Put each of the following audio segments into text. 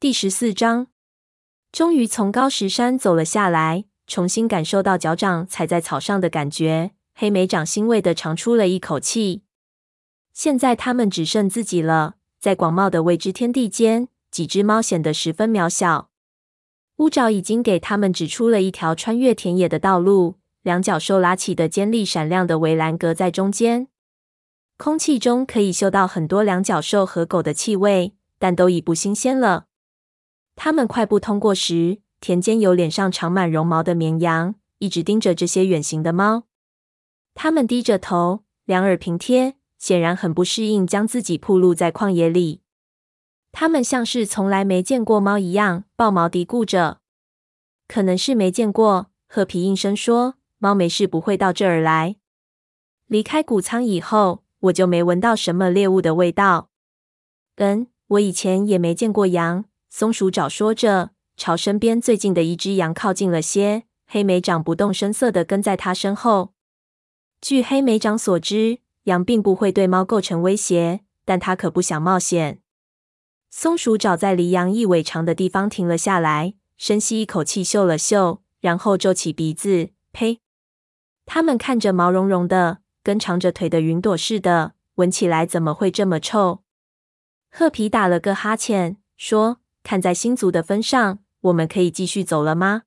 第十四章，终于从高石山走了下来，重新感受到脚掌踩在草上的感觉。黑莓长欣慰地长出了一口气。现在他们只剩自己了，在广袤的未知天地间，几只猫显得十分渺小。乌爪已经给他们指出了一条穿越田野的道路，两角兽拉起的尖利闪亮的围栏隔在中间。空气中可以嗅到很多两脚兽和狗的气味，但都已不新鲜了。他们快步通过时，田间有脸上长满绒毛的绵羊，一直盯着这些远行的猫。他们低着头，两耳平贴，显然很不适应将自己暴露在旷野里。他们像是从来没见过猫一样，豹毛嘀咕着：“可能是没见过。”褐皮应声说：“猫没事，不会到这儿来。离开谷仓以后。”我就没闻到什么猎物的味道。嗯，我以前也没见过羊。松鼠爪说着，朝身边最近的一只羊靠近了些。黑莓长不动声色地跟在他身后。据黑莓长所知，羊并不会对猫构成威胁，但他可不想冒险。松鼠爪在离羊一尾长的地方停了下来，深吸一口气，嗅了嗅，然后皱起鼻子。呸！他们看着毛茸茸的。跟长着腿的云朵似的，闻起来怎么会这么臭？褐皮打了个哈欠，说：“看在星族的分上，我们可以继续走了吗？”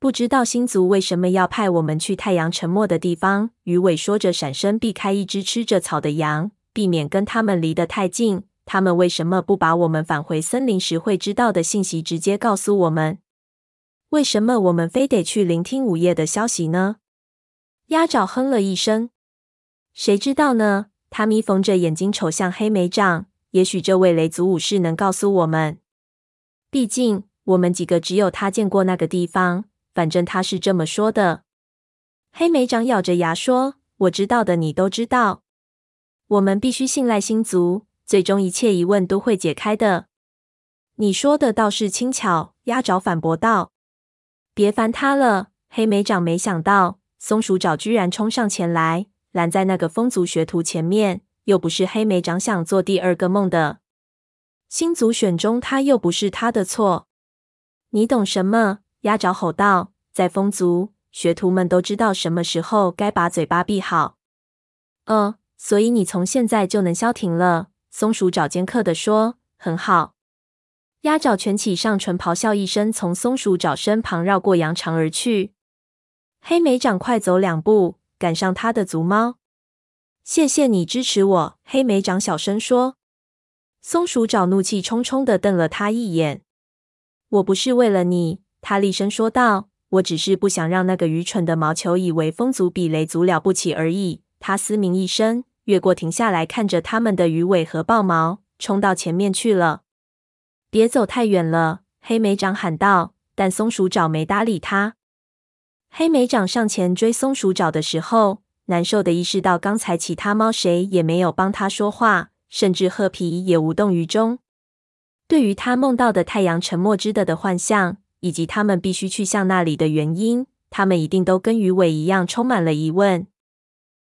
不知道星族为什么要派我们去太阳沉没的地方。鱼尾说着，闪身避开一只吃着草的羊，避免跟他们离得太近。他们为什么不把我们返回森林时会知道的信息直接告诉我们？为什么我们非得去聆听午夜的消息呢？鸭爪哼了一声。谁知道呢？他眯缝着眼睛瞅向黑莓长。也许这位雷族武士能告诉我们。毕竟我们几个只有他见过那个地方。反正他是这么说的。黑莓长咬着牙说：“我知道的，你都知道。我们必须信赖星族，最终一切疑问都会解开的。”你说的倒是轻巧。鸭爪反驳道：“别烦他了。”黑莓长没想到松鼠爪居然冲上前来。拦在那个风族学徒前面，又不是黑莓长想做第二个梦的。星族选中他，又不是他的错。你懂什么？鸭爪吼道。在风族，学徒们都知道什么时候该把嘴巴闭好。哦，所以你从现在就能消停了。松鼠爪尖刻地说：“很好。”鸭爪蜷起上唇，咆哮一声，从松鼠爪身旁绕过扬长而去。黑莓长快走两步。赶上他的族猫，谢谢你支持我。黑莓长小声说。松鼠爪怒气冲冲地瞪了他一眼。我不是为了你，他厉声说道。我只是不想让那个愚蠢的毛球以为风族比雷族了不起而已。他嘶鸣一声，越过停下来看着他们的鱼尾和豹毛，冲到前面去了。别走太远了，黑莓长喊道。但松鼠爪没搭理他。黑莓长上前追松鼠爪的时候，难受的意识到刚才其他猫谁也没有帮他说话，甚至褐皮也无动于衷。对于他梦到的太阳沉没之的的幻象，以及他们必须去向那里的原因，他们一定都跟鱼尾一样充满了疑问。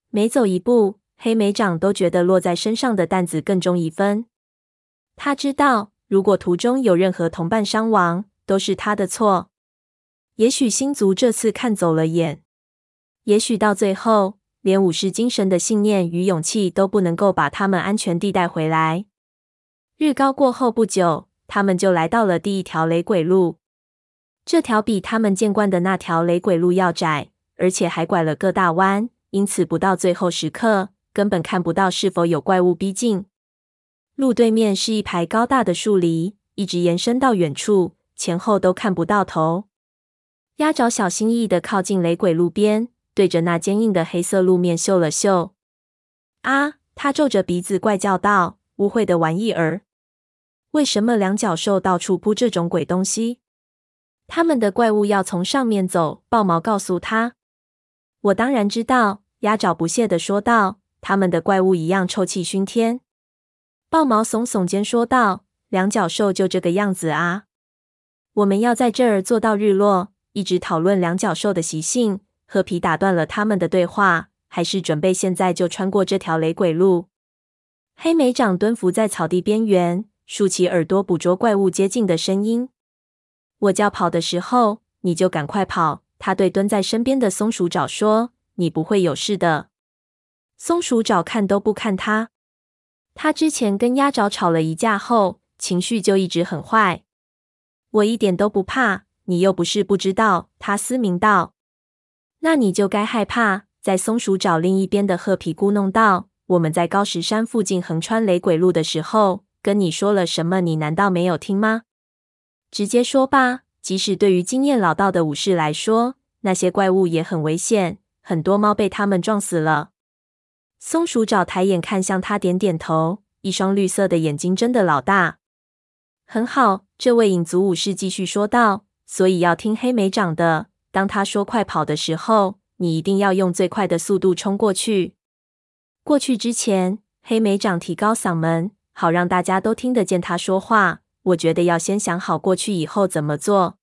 每走一步，黑莓长都觉得落在身上的担子更重一分。他知道，如果途中有任何同伴伤亡，都是他的错。也许星族这次看走了眼，也许到最后，连武士精神的信念与勇气都不能够把他们安全地带回来。日高过后不久，他们就来到了第一条雷鬼路。这条比他们见惯的那条雷鬼路要窄，而且还拐了个大弯，因此不到最后时刻，根本看不到是否有怪物逼近。路对面是一排高大的树篱，一直延伸到远处，前后都看不到头。鸭爪小心翼翼的靠近雷鬼路边，对着那坚硬的黑色路面嗅了嗅。啊！他皱着鼻子怪叫道：“污秽的玩意儿！为什么两脚兽到处铺这种鬼东西？他们的怪物要从上面走。”豹毛告诉他：“我当然知道。”鸭爪不屑地说道：“他们的怪物一样臭气熏天。”豹毛耸耸肩说道：“两脚兽就这个样子啊！我们要在这儿坐到日落。”一直讨论两脚兽的习性，褐皮打断了他们的对话。还是准备现在就穿过这条雷鬼路。黑莓长蹲伏在草地边缘，竖起耳朵捕捉怪物接近的声音。我叫跑的时候，你就赶快跑。他对蹲在身边的松鼠爪说：“你不会有事的。”松鼠爪看都不看他。他之前跟鸭爪吵了一架后，情绪就一直很坏。我一点都不怕，你又不是不知道。他嘶鸣道：“那你就该害怕。”在松鼠爪另一边的褐皮咕哝道：“我们在高石山附近横穿雷鬼路的时候，跟你说了什么？你难道没有听吗？直接说吧。即使对于经验老道的武士来说，那些怪物也很危险，很多猫被他们撞死了。”松鼠爪抬眼看向他，点点头，一双绿色的眼睛睁得老大。很好，这位影族武士继续说道。所以要听黑莓长的。当他说快跑的时候，你一定要用最快的速度冲过去。过去之前，黑莓长提高嗓门，好让大家都听得见他说话。我觉得要先想好过去以后怎么做。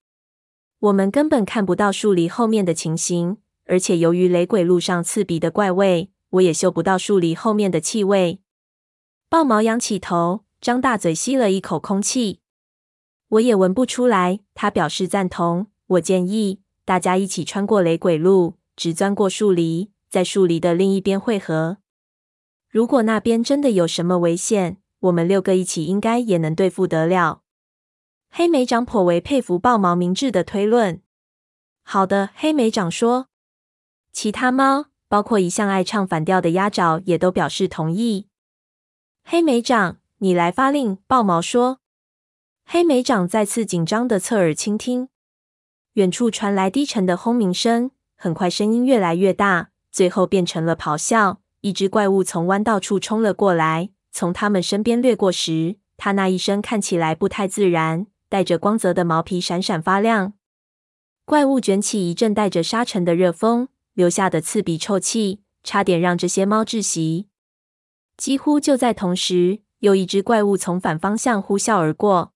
我们根本看不到树篱后面的情形，而且由于雷鬼路上刺鼻的怪味，我也嗅不到树篱后面的气味。豹毛仰起头，张大嘴吸了一口空气。我也闻不出来。他表示赞同。我建议大家一起穿过雷鬼路，直钻过树篱，在树篱的另一边汇合。如果那边真的有什么危险，我们六个一起应该也能对付得了。黑莓长颇为佩服豹毛明智的推论。好的，黑莓长说。其他猫，包括一向爱唱反调的鸭爪，也都表示同意。黑莓长，你来发令。豹毛说。黑莓长再次紧张的侧耳倾听，远处传来低沉的轰鸣声，很快声音越来越大，最后变成了咆哮。一只怪物从弯道处冲了过来，从他们身边掠过时，它那一身看起来不太自然，带着光泽的毛皮闪闪发亮。怪物卷起一阵带着沙尘的热风，留下的刺鼻臭气，差点让这些猫窒息。几乎就在同时，又一只怪物从反方向呼啸而过。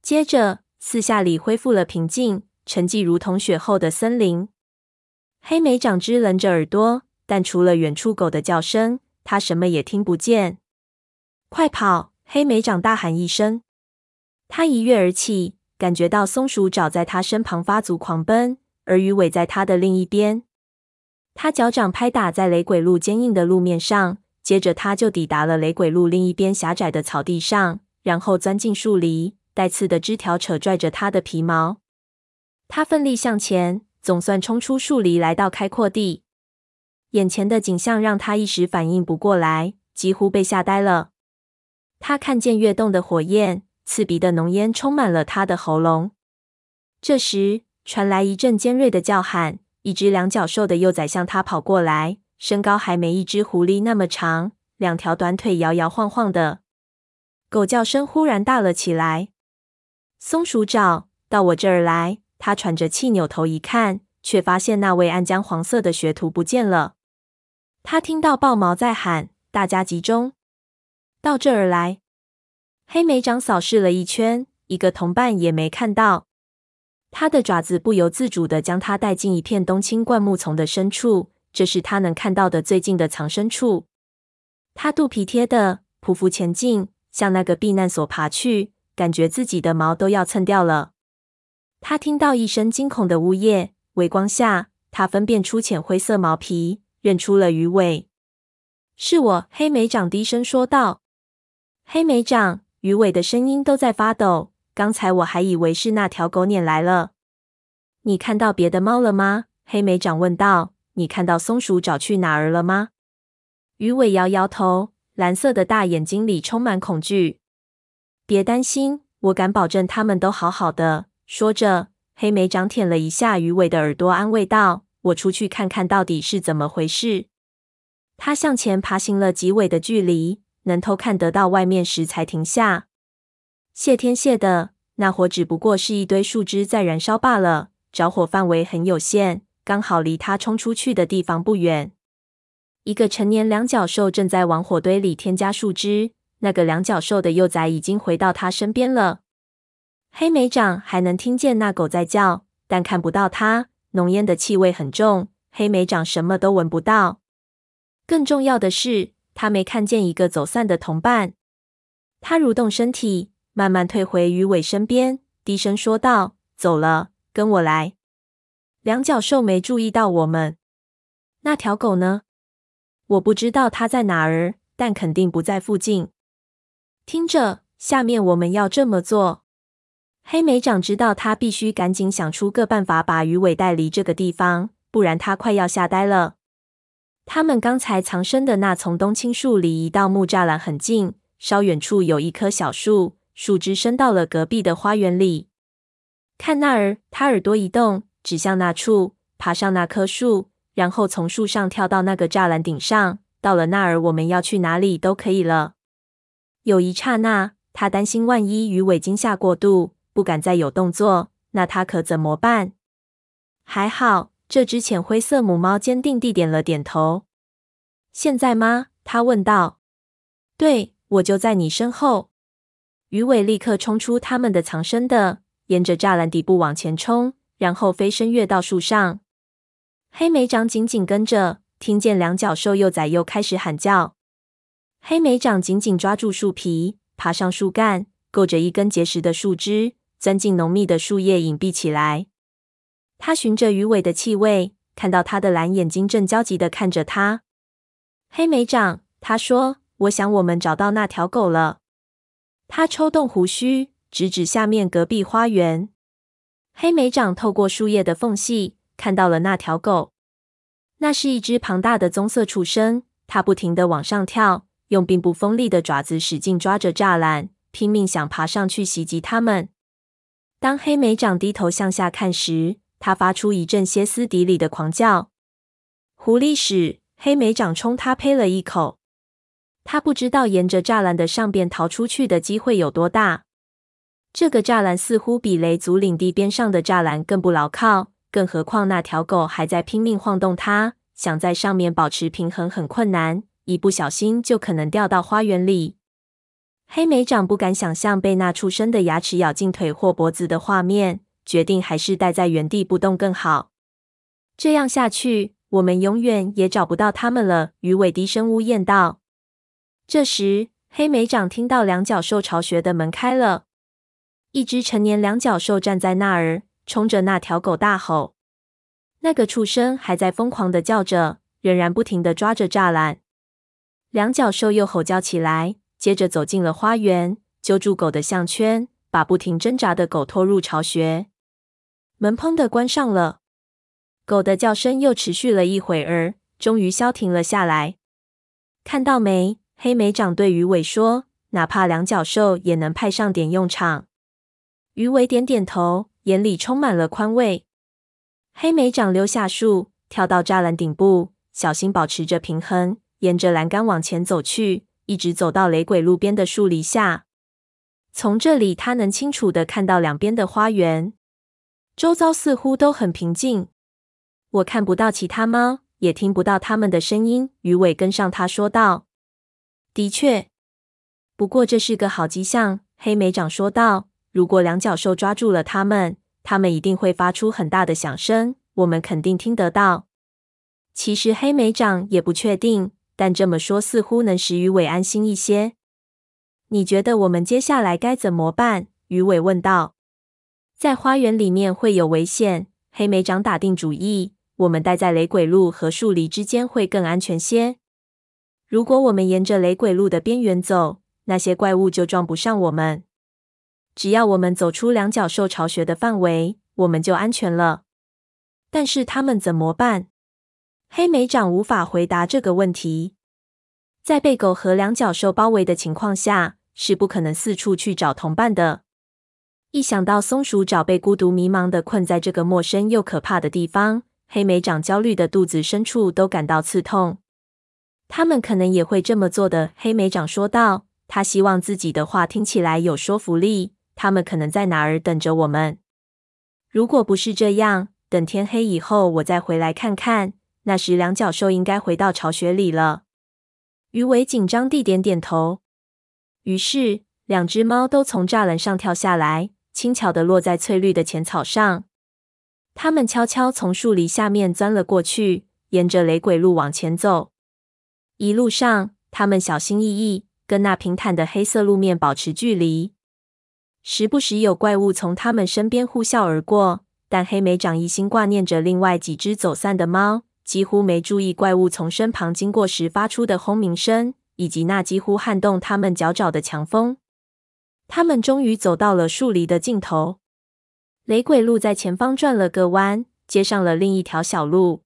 接着，四下里恢复了平静，沉寂如同雪后的森林。黑莓长只棱着耳朵，但除了远处狗的叫声，它什么也听不见。快跑！黑莓长大喊一声。他一跃而起，感觉到松鼠爪在他身旁发足狂奔，而鱼尾在他的另一边。他脚掌拍打在雷鬼路坚硬的路面上，接着他就抵达了雷鬼路另一边狭窄的草地上，然后钻进树篱。带刺的枝条扯拽着他的皮毛，他奋力向前，总算冲出树篱，来到开阔地。眼前的景象让他一时反应不过来，几乎被吓呆了。他看见跃动的火焰，刺鼻的浓烟充满了他的喉咙。这时传来一阵尖锐的叫喊，一只两脚兽的幼崽向他跑过来，身高还没一只狐狸那么长，两条短腿摇摇晃晃的。狗叫声忽然大了起来。松鼠爪到我这儿来，他喘着气扭头一看，却发现那位暗浆黄色的学徒不见了。他听到豹毛在喊：“大家集中到这儿来！”黑莓长扫视了一圈，一个同伴也没看到。他的爪子不由自主地将他带进一片冬青灌木丛的深处，这是他能看到的最近的藏身处。他肚皮贴的匍匐前进，向那个避难所爬去。感觉自己的毛都要蹭掉了。他听到一声惊恐的呜咽，微光下，他分辨出浅灰色毛皮，认出了鱼尾。是我，黑莓长低声说道。黑莓长，鱼尾的声音都在发抖。刚才我还以为是那条狗撵来了。你看到别的猫了吗？黑莓长问道。你看到松鼠找去哪儿了吗？鱼尾摇摇头，蓝色的大眼睛里充满恐惧。别担心，我敢保证他们都好好的。说着，黑莓长舔了一下鱼尾的耳朵，安慰道：“我出去看看到底是怎么回事。”他向前爬行了几尾的距离，能偷看得到外面时才停下。谢天谢地，那火只不过是一堆树枝在燃烧罢了，着火范围很有限，刚好离他冲出去的地方不远。一个成年两脚兽正在往火堆里添加树枝。那个两脚兽的幼崽已经回到他身边了。黑莓长还能听见那狗在叫，但看不到它。浓烟的气味很重，黑莓长什么都闻不到。更重要的是，他没看见一个走散的同伴。他蠕动身体，慢慢退回鱼尾身边，低声说道：“走了，跟我来。”两脚兽没注意到我们。那条狗呢？我不知道它在哪儿，但肯定不在附近。听着，下面我们要这么做。黑莓长知道他必须赶紧想出个办法把鱼尾带离这个地方，不然他快要吓呆了。他们刚才藏身的那丛冬青树离一道木栅栏很近，稍远处有一棵小树，树枝伸到了隔壁的花园里。看那儿，他耳朵一动，指向那处，爬上那棵树，然后从树上跳到那个栅栏顶上。到了那儿，我们要去哪里都可以了。有一刹那，他担心万一鱼尾惊吓过度。不敢再有动作，那他可怎么办？还好，这只浅灰色母猫坚定地点了点头。现在吗？他问道。对，我就在你身后。鱼尾立刻冲出他们的藏身的，沿着栅栏底部往前冲，然后飞身跃到树上。黑莓长紧紧跟着，听见两脚兽幼崽又开始喊叫。黑莓长紧紧抓住树皮，爬上树干，勾着一根结实的树枝。钻进浓密的树叶，隐蔽起来。他循着鱼尾的气味，看到他的蓝眼睛正焦急的看着他。黑莓长，他说：“我想我们找到那条狗了。”他抽动胡须，指指下面隔壁花园。黑莓长透过树叶的缝隙，看到了那条狗。那是一只庞大的棕色畜生，它不停的往上跳，用并不锋利的爪子使劲抓着栅栏，拼命想爬上去袭击他们。当黑莓长低头向下看时，他发出一阵歇斯底里的狂叫。狐狸屎！黑莓长冲他呸了一口。他不知道沿着栅栏的上边逃出去的机会有多大。这个栅栏似乎比雷族领地边上的栅栏更不牢靠，更何况那条狗还在拼命晃动它，想在上面保持平衡很困难，一不小心就可能掉到花园里。黑莓长不敢想象被那畜生的牙齿咬进腿或脖子的画面，决定还是待在原地不动更好。这样下去，我们永远也找不到他们了。鱼尾低声呜咽道。这时，黑莓长听到两脚兽巢穴的门开了，一只成年两脚兽站在那儿，冲着那条狗大吼。那个畜生还在疯狂的叫着，仍然不停的抓着栅栏。两脚兽又吼叫起来。接着走进了花园，揪住狗的项圈，把不停挣扎的狗拖入巢穴。门砰的关上了，狗的叫声又持续了一会儿，终于消停了下来。看到没？黑莓长对鱼尾说：“哪怕两脚兽也能派上点用场。”鱼尾点点头，眼里充满了宽慰。黑莓长溜下树，跳到栅栏顶部，小心保持着平衡，沿着栏杆往前走去。一直走到雷鬼路边的树篱下，从这里他能清楚的看到两边的花园，周遭似乎都很平静。我看不到其他猫，也听不到它们的声音。鱼尾跟上他说道：“的确，不过这是个好迹象。”黑莓长说道：“如果两脚兽抓住了它们，它们一定会发出很大的响声，我们肯定听得到。”其实黑莓长也不确定。但这么说似乎能使鱼尾安心一些。你觉得我们接下来该怎么办？鱼尾问道。在花园里面会有危险。黑莓长打定主意，我们待在雷鬼路和树篱之间会更安全些。如果我们沿着雷鬼路的边缘走，那些怪物就撞不上我们。只要我们走出两脚兽巢穴的范围，我们就安全了。但是他们怎么办？黑莓长无法回答这个问题。在被狗和两脚兽包围的情况下，是不可能四处去找同伴的。一想到松鼠爪被孤独迷茫的困在这个陌生又可怕的地方，黑莓长焦虑的肚子深处都感到刺痛。他们可能也会这么做的，黑莓长说道。他希望自己的话听起来有说服力。他们可能在哪儿等着我们。如果不是这样，等天黑以后，我再回来看看。那时，两脚兽应该回到巢穴里了。鱼尾紧张地点点头。于是，两只猫都从栅栏上跳下来，轻巧地落在翠绿的浅草上。它们悄悄从树篱下面钻了过去，沿着雷鬼路往前走。一路上，它们小心翼翼，跟那平坦的黑色路面保持距离。时不时有怪物从他们身边呼啸而过，但黑莓长一心挂念着另外几只走散的猫，几乎没注意怪物从身旁经过时发出的轰鸣声，以及那几乎撼动他们脚爪的强风。他们终于走到了树篱的尽头。雷鬼路在前方转了个弯，接上了另一条小路。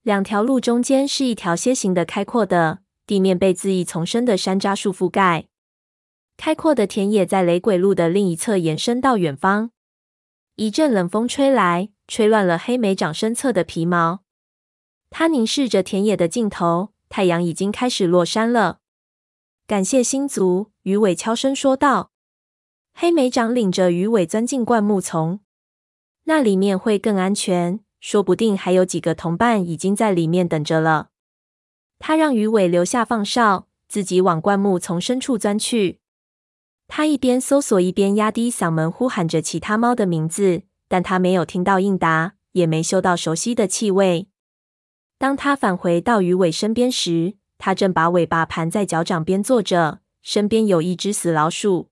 两条路中间是一条楔形的、开阔的地面，被恣意丛生的山楂树覆盖。开阔的田野在雷鬼路的另一侧延伸到远方。一阵冷风吹来，吹乱了黑莓长身侧的皮毛。他凝视着田野的尽头，太阳已经开始落山了。感谢星族，鱼尾悄声说道。黑莓长领着鱼尾钻进灌木丛，那里面会更安全，说不定还有几个同伴已经在里面等着了。他让鱼尾留下放哨，自己往灌木丛深处钻去。他一边搜索，一边压低嗓门呼喊着其他猫的名字，但他没有听到应答，也没嗅到熟悉的气味。当他返回到鱼尾身边时，他正把尾巴盘在脚掌边坐着，身边有一只死老鼠。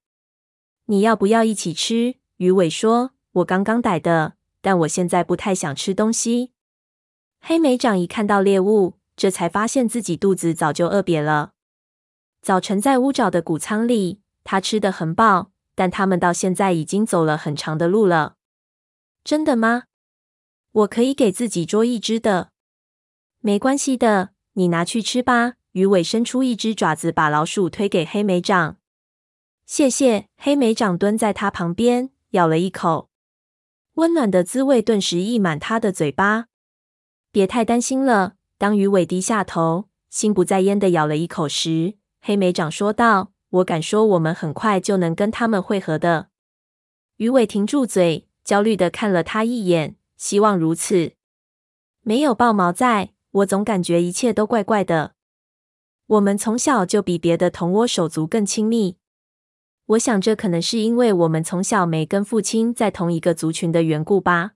你要不要一起吃？鱼尾说：“我刚刚逮的，但我现在不太想吃东西。”黑莓长一看到猎物，这才发现自己肚子早就饿瘪了。早晨在乌爪的谷仓里，他吃得很饱，但他们到现在已经走了很长的路了。真的吗？我可以给自己捉一只的。没关系的，你拿去吃吧。鱼尾伸出一只爪子，把老鼠推给黑莓长。谢谢。黑莓长蹲在他旁边，咬了一口，温暖的滋味顿时溢满他的嘴巴。别太担心了。当鱼尾低下头，心不在焉地咬了一口时，黑莓长说道：“我敢说，我们很快就能跟他们会合的。”鱼尾停住嘴，焦虑地看了他一眼，希望如此。没有豹毛在，我总感觉一切都怪怪的。我们从小就比别的同窝手足更亲密。我想，这可能是因为我们从小没跟父亲在同一个族群的缘故吧。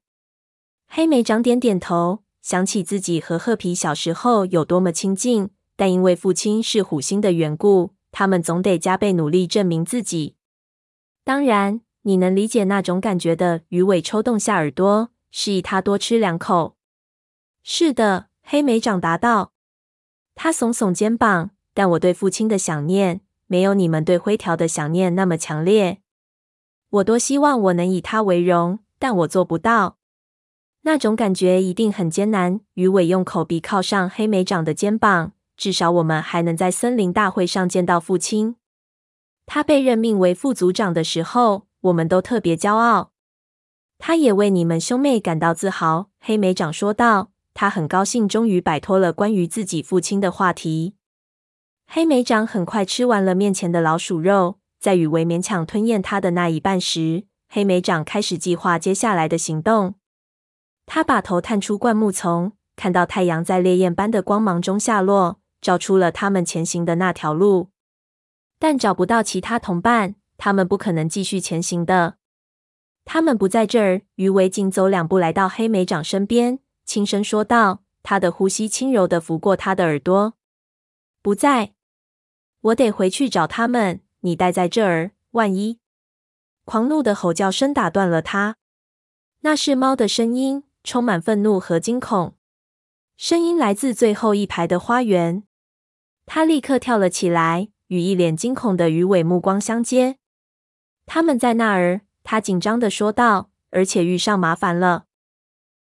黑莓长点点头，想起自己和褐皮小时候有多么亲近，但因为父亲是虎星的缘故，他们总得加倍努力证明自己。当然，你能理解那种感觉的。鱼尾抽动下耳朵，示意他多吃两口。是的，黑莓长答道。他耸耸肩膀，但我对父亲的想念。没有你们对灰条的想念那么强烈。我多希望我能以他为荣，但我做不到。那种感觉一定很艰难。鱼尾用口鼻靠上黑莓长的肩膀，至少我们还能在森林大会上见到父亲。他被任命为副组长的时候，我们都特别骄傲。他也为你们兄妹感到自豪。黑莓长说道。他很高兴，终于摆脱了关于自己父亲的话题。黑莓长很快吃完了面前的老鼠肉，在鱼尾勉强吞咽他的那一半时，黑莓长开始计划接下来的行动。他把头探出灌木丛，看到太阳在烈焰般的光芒中下落，照出了他们前行的那条路，但找不到其他同伴，他们不可能继续前行的。他们不在这儿。鱼尾紧走两步来到黑莓长身边，轻声说道，他的呼吸轻柔地拂过他的耳朵。不在。我得回去找他们。你待在这儿，万一……狂怒的吼叫声打断了他。那是猫的声音，充满愤怒和惊恐。声音来自最后一排的花园。他立刻跳了起来，与一脸惊恐的鱼尾目光相接。他们在那儿，他紧张地说道，而且遇上麻烦了。